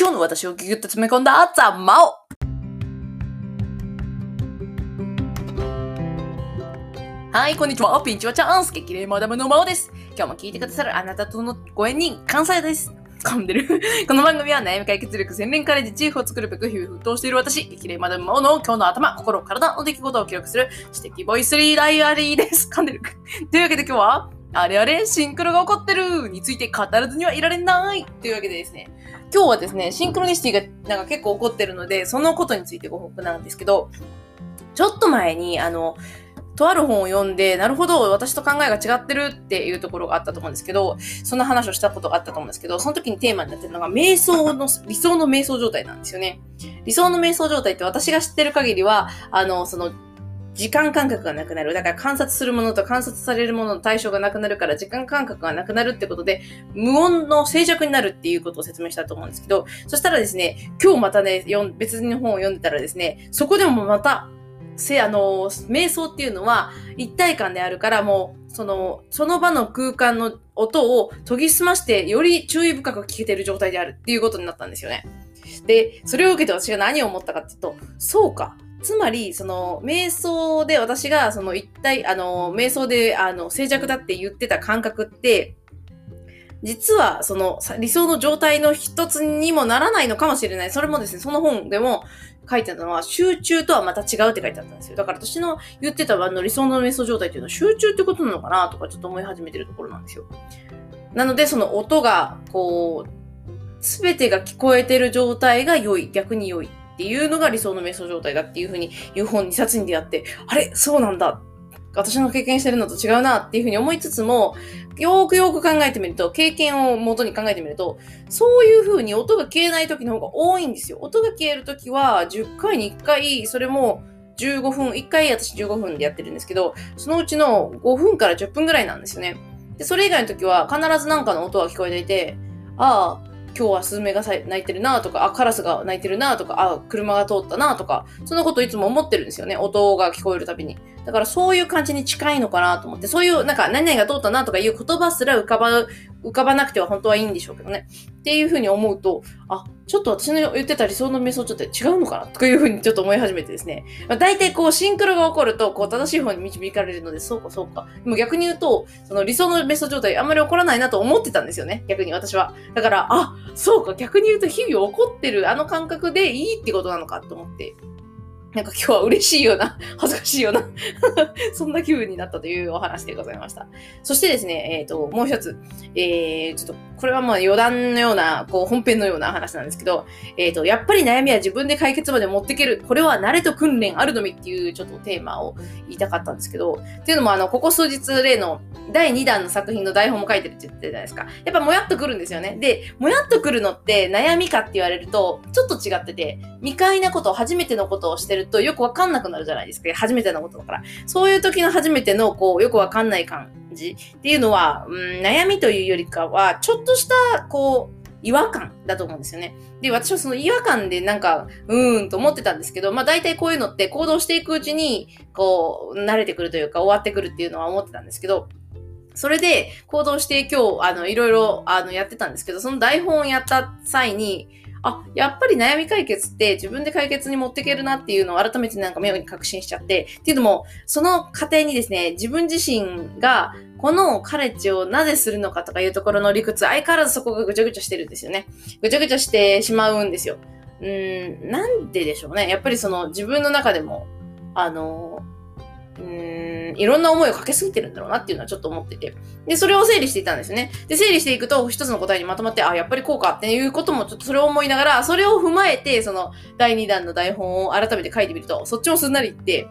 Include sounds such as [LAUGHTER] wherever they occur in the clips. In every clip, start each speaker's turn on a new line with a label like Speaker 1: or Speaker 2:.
Speaker 1: 今日の私をギュギュッと詰め込んだザ・マオはい、こんにちは。ピンチはチャンス激励マダムのマオです。今日も聞いてくださるあなたとのご縁に感謝です。噛んでる。[LAUGHS] この番組は悩み解決力洗練カレッジチーフを作るべく日々奮闘している私、激励マダムマオの今日の頭、心、体の出来事を記録する知的ボイスリーダイアリーです。噛んでる。[LAUGHS] というわけで今日は、あれあれ、シンクロが起こってるについて語らずにはいられないというわけでですね、今日はですね、シンクロニシティがなんか結構起こってるので、そのことについてご報告なんですけど、ちょっと前に、あの、とある本を読んで、なるほど、私と考えが違ってるっていうところがあったと思うんですけど、そんな話をしたことがあったと思うんですけど、その時にテーマになってるのが、瞑想の、理想の瞑想状態なんですよね。理想の瞑想状態って私が知ってる限りは、あの、その、時間感覚がなくなる。だから観察するものと観察されるものの対象がなくなるから時間感覚がなくなるってことで、無音の静寂になるっていうことを説明したと思うんですけど、そしたらですね、今日またね、別の本を読んでたらですね、そこでもまた、せ、あの、瞑想っていうのは一体感であるから、もう、その、その場の空間の音を研ぎ澄まして、より注意深く聞けてる状態であるっていうことになったんですよね。で、それを受けて私が何を思ったかっていうと、そうか。つまり、その、瞑想で私が、その一体、あの、瞑想で、あの、静寂だって言ってた感覚って、実は、その、理想の状態の一つにもならないのかもしれない。それもですね、その本でも書いてたのは、集中とはまた違うって書いてあったんですよ。だから私の言ってたあの理想の瞑想状態っていうのは集中ってことなのかなとかちょっと思い始めてるところなんですよ。なので、その音が、こう、すべてが聞こえてる状態が良い、逆に良いっていうのが理想の瞑想状態だっていうふうに、いう本2冊に出会って、あれそうなんだ私の経験してるのと違うなっていうふうに思いつつも、よーくよーく考えてみると、経験を元に考えてみると、そういう風に音が消えない時の方が多いんですよ。音が消える時は、10回に1回、それも15分、1回私15分でやってるんですけど、そのうちの5分から10分ぐらいなんですよね。で、それ以外の時は必ず何かの音が聞こえていて、ああ、今日はスズメが鳴いてるなとか、あ、カラスが鳴いてるなとか、あ、車が通ったなとか、そんなこといつも思ってるんですよね。音が聞こえるたびに。だからそういう感じに近いのかなと思って、そういう、なんか、何々が通ったなとかいう言葉すら浮かば、浮かばなくては本当はいいんでしょうけどね。っていうふうに思うと、あ、ちょっと私の言ってた理想の瞑想ちょっと違うのかなというふうにちょっと思い始めてですね。まあ、大体こう、シンクロが起こると、こう、正しい方に導かれるので、そうかそうか。でも逆に言うと、その理想の瞑想状態あんまり起こらないなと思ってたんですよね。逆に私は。だから、あ、そうか、逆に言うと日々起こってるあの感覚でいいってことなのかと思って。なんか今日は嬉しいような、[LAUGHS] 恥ずかしいような [LAUGHS] そんな気分になったというお話でございました。そしてですね、えっ、ー、と、もう一つ、えー、ちょっと、これはまあ余談のような、こう、本編のような話なんですけど、えっ、ー、と、やっぱり悩みは自分で解決まで持っていける。これは慣れと訓練あるのみっていうちょっとテーマを言いたかったんですけど、っていうのもあの、ここ数日例の第2弾の作品の台本も書いてるって言ってたじゃないですか。やっぱもやっとくるんですよね。で、もやっとくるのって悩みかって言われると、ちょっと違ってて、未開なこと、初めてのことをしてるとよくわかんなくなるじゃないですか。初めてのことだから。そういう時の初めての、こう、よくわかんない感じっていうのは、うん、悩みというよりかは、ちょっとした、こう、違和感だと思うんですよね。で、私はその違和感でなんか、うーんと思ってたんですけど、まあ大体こういうのって行動していくうちに、こう、慣れてくるというか終わってくるっていうのは思ってたんですけど、それで行動して今日、あの、いろいろ、あの、やってたんですけど、その台本をやった際に、あ、やっぱり悩み解決って自分で解決に持っていけるなっていうのを改めてなんか妙に確信しちゃって、っていうのも、その過程にですね、自分自身がこのカレッジをなぜするのかとかいうところの理屈、相変わらずそこがぐちゃぐちゃしてるんですよね。ぐちゃぐちゃしてしまうんですよ。うん、なんででしょうね。やっぱりその自分の中でも、あの、ういろんな思いをかけすぎてるんだろうなっていうのはちょっと思ってて。で、それを整理していたんですね。で、整理していくと一つの答えにまとまって、あ、やっぱりこうかっていうこともちょっとそれを思いながら、それを踏まえて、その第2弾の台本を改めて書いてみると、そっちもすんなりいって、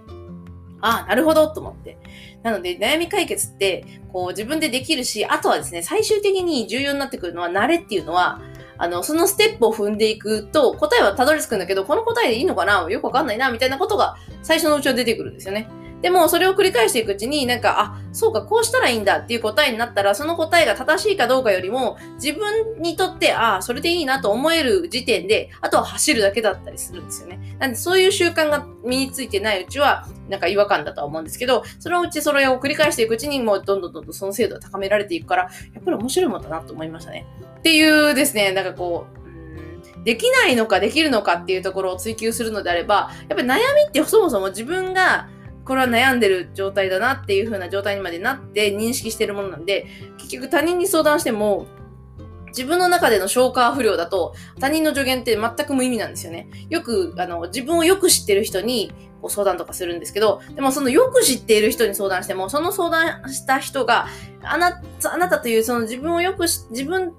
Speaker 1: あなるほどと思って。なので、悩み解決って、こう自分でできるし、あとはですね、最終的に重要になってくるのは、慣れっていうのは、あの、そのステップを踏んでいくと、答えはたどり着くんだけど、この答えでいいのかな？よくわかんないな、みたいなことが最初のうちは出てくるんですよね。でも、それを繰り返していくうちに、なんか、あ、そうか、こうしたらいいんだっていう答えになったら、その答えが正しいかどうかよりも、自分にとって、あ、それでいいなと思える時点で、あとは走るだけだったりするんですよね。なんで、そういう習慣が身についてないうちは、なんか違和感だとは思うんですけど、そのうちそれを繰り返していくうちに、もうどんどんどんどんその精度が高められていくから、やっぱり面白いもんだなと思いましたね。っていうですね、なんかこう、できないのかできるのかっていうところを追求するのであれば、やっぱり悩みってそもそも自分がこれは悩んでる状態だなっていう風な状態にまでなって認識してるものなんで、結局他人に相談しても、自分の中での消化不良だと、他人の助言って全く無意味なんですよね。よく、あの、自分をよく知ってる人に、こ相談とかするんですけど、でもそのよく知っている人に相談しても、その相談した人が、あなた、あなたというその自分をよくし、自分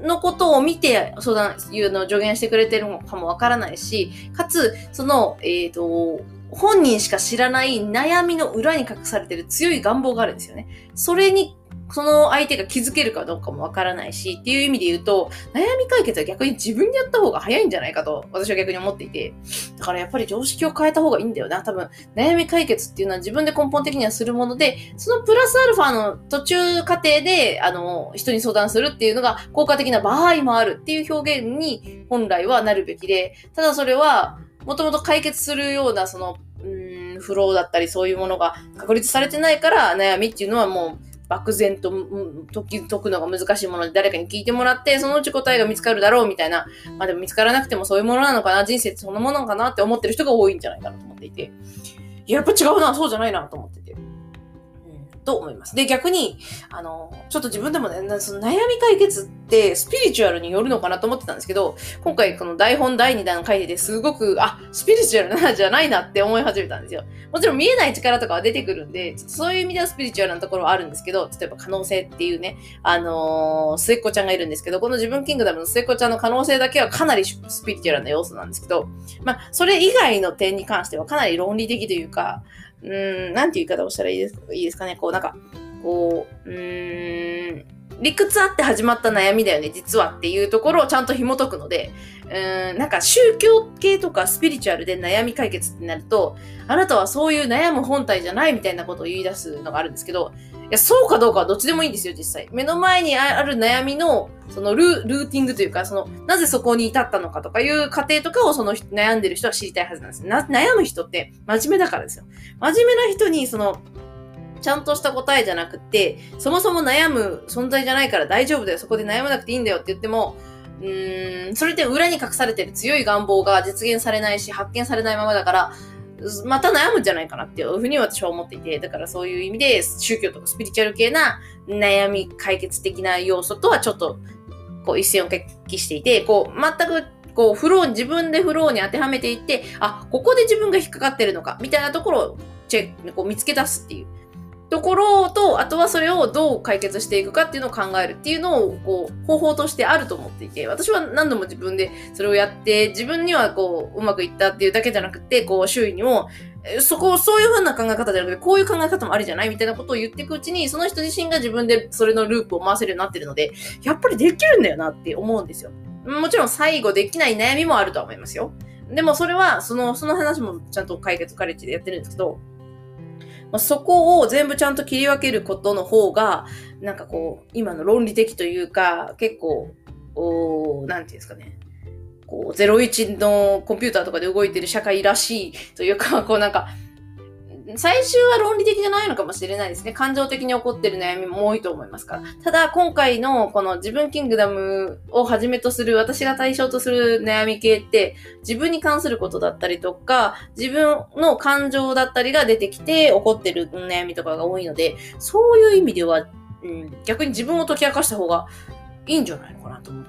Speaker 1: のことを見て相談、いうのを助言してくれてるのかもわからないし、かつ、その、えっ、ー、と、本人しか知らない悩みの裏に隠されてる強い願望があるんですよね。それにその相手が気づけるかどうかもわからないし、っていう意味で言うと、悩み解決は逆に自分でやった方が早いんじゃないかと、私は逆に思っていて。だからやっぱり常識を変えた方がいいんだよな。多分、悩み解決っていうのは自分で根本的にはするもので、そのプラスアルファの途中過程で、あの、人に相談するっていうのが効果的な場合もあるっていう表現に本来はなるべきで、ただそれは、もともと解決するような、その、うん、フローだったりそういうものが確立されてないから悩みっていうのはもう漠然と解くのが難しいもので誰かに聞いてもらって、そのうち答えが見つかるだろうみたいな。まあでも見つからなくてもそういうものなのかな、人生ってそのものなのかなって思ってる人が多いんじゃないかなと思っていて。やっぱ違うな、そうじゃないなと思ってて。と思います。で、逆に、あの、ちょっと自分でもね、その悩み解決ってスピリチュアルによるのかなと思ってたんですけど、今回この台本第2弾書いててすごく、あ、スピリチュアルなじゃないなって思い始めたんですよ。もちろん見えない力とかは出てくるんで、そういう意味ではスピリチュアルなところはあるんですけど、例えば可能性っていうね、あのー、末っ子ちゃんがいるんですけど、この自分キングダムの末っ子ちゃんの可能性だけはかなりスピリチュアルな要素なんですけど、まあ、それ以外の点に関してはかなり論理的というか、うん、なんて言い方をしたらいいですかいいですかね。こう、なんか、こう、うん、理屈あって始まった悩みだよね、実はっていうところをちゃんと紐解くので、うーん、なんか宗教系とかスピリチュアルで悩み解決ってなると、あなたはそういう悩む本体じゃないみたいなことを言い出すのがあるんですけど、いや、そうかどうかはどっちでもいいんですよ、実際。目の前にある悩みの、そのルルーティングというか、その、なぜそこに至ったのかとかいう過程とかをその悩んでる人は知りたいはずなんですな悩む人って真面目だからですよ。真面目な人に、その、ちゃんとした答えじゃなくて、そもそも悩む存在じゃないから大丈夫だよ、そこで悩まなくていいんだよって言っても、うーん、それって裏に隠されてる強い願望が実現されないし、発見されないままだから、また悩むんじゃないかなっていうふうに私は思っていて、だからそういう意味で宗教とかスピリチュアル系な悩み解決的な要素とはちょっとこう一線を決起していて、こう全くこうフロー、自分でフローに当てはめていって、あ、ここで自分が引っかかってるのか、みたいなところをチェック、こう見つけ出すっていう。ところと、あとはそれをどう解決していくかっていうのを考えるっていうのを、こう、方法としてあると思っていて、私は何度も自分でそれをやって、自分にはこう、うまくいったっていうだけじゃなくて、こう、周囲にも、そこ、そういう風な考え方じゃなくて、こういう考え方もありじゃないみたいなことを言っていくうちに、その人自身が自分でそれのループを回せるようになってるので、やっぱりできるんだよなって思うんですよ。もちろん最後できない悩みもあるとは思いますよ。でもそれは、その、その話もちゃんと解決カレッジでやってるんですけど、まあ、そこを全部ちゃんと切り分けることの方が、なんかこう、今の論理的というか、結構、おなんていうんですかね。こう、01のコンピューターとかで動いてる社会らしいというか、こうなんか、最終は論理的じゃないのかもしれないですね。感情的に起こってる悩みも多いと思いますから。ただ、今回のこの自分キングダムをはじめとする私が対象とする悩み系って、自分に関することだったりとか、自分の感情だったりが出てきて起こってる悩みとかが多いので、そういう意味では、うん、逆に自分を解き明かした方がいいんじゃないのかなと思って。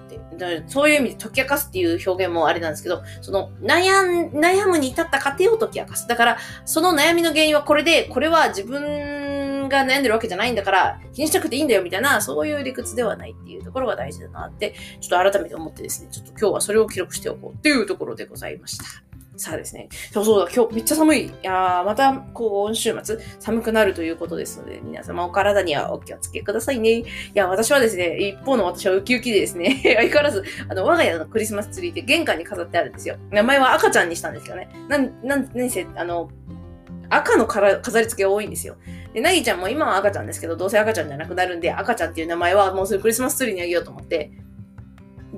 Speaker 1: そういう意味で解き明かすっていう表現もあれなんですけど、その悩、悩むに至った過程を解き明かす。だから、その悩みの原因はこれで、これは自分が悩んでるわけじゃないんだから、気にしなくていいんだよみたいな、そういう理屈ではないっていうところが大事だなって、ちょっと改めて思ってですね、ちょっと今日はそれを記録しておこうっていうところでございました。さあですね。そうそうだ、今日めっちゃ寒い。いや、また、こう、今週末、寒くなるということですので、皆様お体にはお気をつけくださいね。いや、私はですね、一方の私はウキウキでですね、[LAUGHS] 相変わらず、あの、我が家のクリスマスツリーって玄関に飾ってあるんですよ。名前は赤ちゃんにしたんですよね。なん、なん、何せ、あの、赤のから飾り付けが多いんですよ。で、なぎちゃんも今は赤ちゃんですけど、どうせ赤ちゃんじゃなくなるんで、赤ちゃんっていう名前はもうすぐクリスマスツリーにあげようと思って、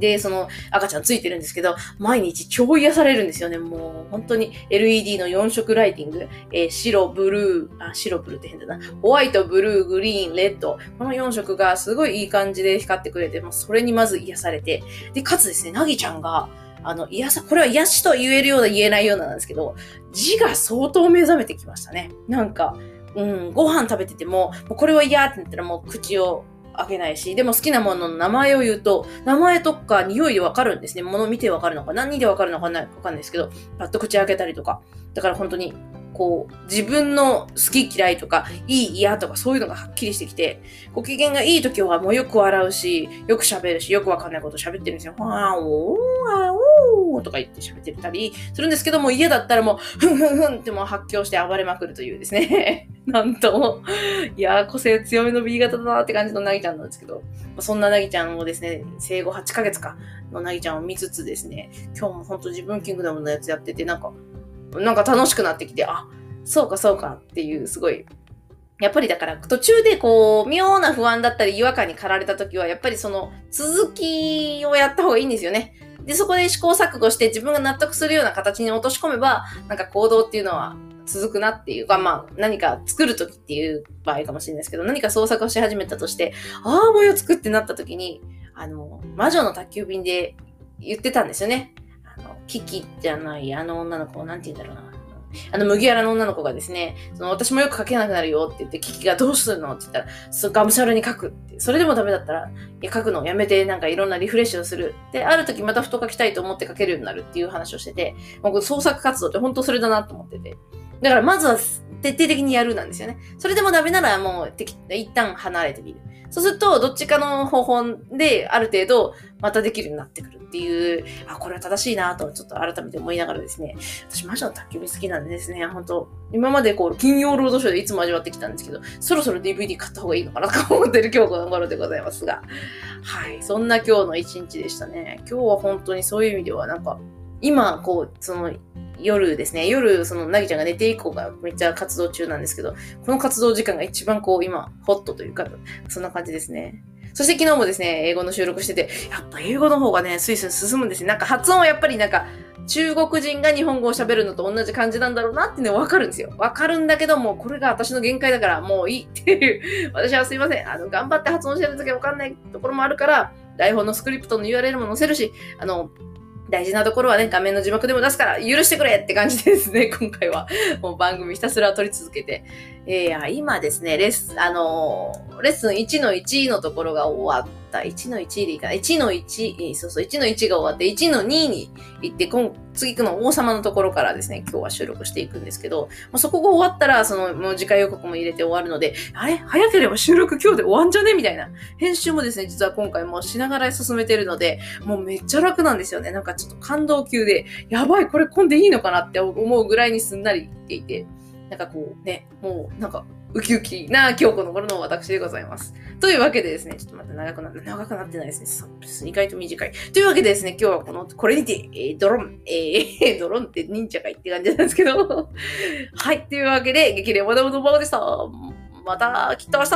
Speaker 1: で、その赤ちゃんついてるんですけど、毎日超癒されるんですよね。もう本当に LED の4色ライティング、えー、白、ブルー、あ、白、ブルーって変だな。ホワイト、ブルー、グリーン、レッド。この4色がすごいいい感じで光ってくれて、もうそれにまず癒されて。で、かつですね、なぎちゃんが、あの、癒さ、これは癒しと言えるような言えないようななんですけど、字が相当目覚めてきましたね。なんか、うん、ご飯食べてても、もうこれは嫌って言ったらもう口を開けないし、でも好きなものの名前を言うと、名前とか匂いでわかるんですね。物見てわかるのか、何でわかるのかわかんないですけど、パッと口開けたりとか。だから本当にこう、自分の好き嫌いとか、いい嫌とかそういうのがはっきりしてきて、ご機嫌がいい時はもうよく笑うし、よく喋るし、よくわかんないこと喋ってるんですよ。わーおー、わーおーとか言って喋ってたりするんですけども、家だったらもう、ふんふんふんってもう発狂して暴れまくるというですね。[LAUGHS] なんとも、いや、個性強めの B 型だなって感じのなぎちゃんなんですけど、そんななぎちゃんをですね、生後8ヶ月か。のなぎちゃんを見つつですね、今日も本当自分キングダムのやつやってて、なんか、なんか楽しくなってきて、あ、そうかそうかっていう、すごい、やっぱりだから途中でこう、妙な不安だったり違和感に駆られた時は、やっぱりその続きをやった方がいいんですよね。で、そこで試行錯誤して自分が納得するような形に落とし込めば、なんか行動っていうのは続くなっていうか、まあ、何か作るときっていう場合かもしれないですけど、何か創作をし始めたとして、ああ、模様作ってなったときに、あの、魔女の宅急便で言ってたんですよね。あの、キキじゃない、あの女の子、なんて言うんだろうな。あの、麦わらの女の子がですね、その、私もよく書けなくなるよって言って、キキがどうするのって言ったら、そう、がむしゃらに書くって。それでもダメだったら、いや、書くのをやめて、なんかいろんなリフレッシュをする。で、ある時またふと書きたいと思って書けるようになるっていう話をしてて、もう創作活動って本当それだなと思ってて。だからまずは徹底的にやるなんですよね。それでもダメならもう一旦離れてみる。そうすると、どっちかの方法である程度またできるようになってくるっていう、あ、これは正しいなとちょっと改めて思いながらですね、私魔女の宅急便好きなんでですね、本当今までこう、金曜ロードショーでいつも味わってきたんですけど、そろそろ DVD 買った方がいいのかなと思ってる今日この頃でございますが、はい、そんな今日の一日でしたね。今日は本当にそういう意味ではなんか、今、こう、その、夜ですね、夜、その、なぎちゃんが寝て以降がめっちゃ活動中なんですけど、この活動時間が一番こう、今、ホットというか、そんな感じですね。そして昨日もですね、英語の収録してて、やっぱ英語の方がね、スイスイ進むんですね。なんか発音はやっぱりなんか、中国人が日本語を喋るのと同じ感じなんだろうなってね、わかるんですよ。わかるんだけども、これが私の限界だからもういいっていう。[LAUGHS] 私はすいません。あの、頑張って発音してるときわかんないところもあるから、台本のスクリプトの URL も載せるし、あの、大事なところはね、画面の字幕でも出すから許してくれって感じですね、[LAUGHS] 今回は。もう番組ひたすら撮り続けて。えー、今ですね、レッスン、あのー、レッスン1の1のところが終わって。1の1でいいか。1の1、そうそう、1の1が終わって、1の2に行って、今、次行くの王様のところからですね、今日は収録していくんですけど、もうそこが終わったら、その、もう次回予告も入れて終わるので、あれ？早ければ収録今日で終わんじゃね？みたいな。編集もですね、実は今回もしながら進めてるので、もうめっちゃ楽なんですよね。なんかちょっと感動級で、やばい、これ混んでいいのかなって思うぐらいにすんなりいっていて、なんかこうね、もうなんかウキウキな今日この頃の私でございます。というわけでですね、ちょっとまた長くなって、長くなってないですね。意外と短い。というわけでですね、今日はこの、これにて、えー、ドロン、えー、[LAUGHS] ドロンって忍者かいって感じなんですけど。はい。というわけで、激励まだまだまでした。また、きっと明日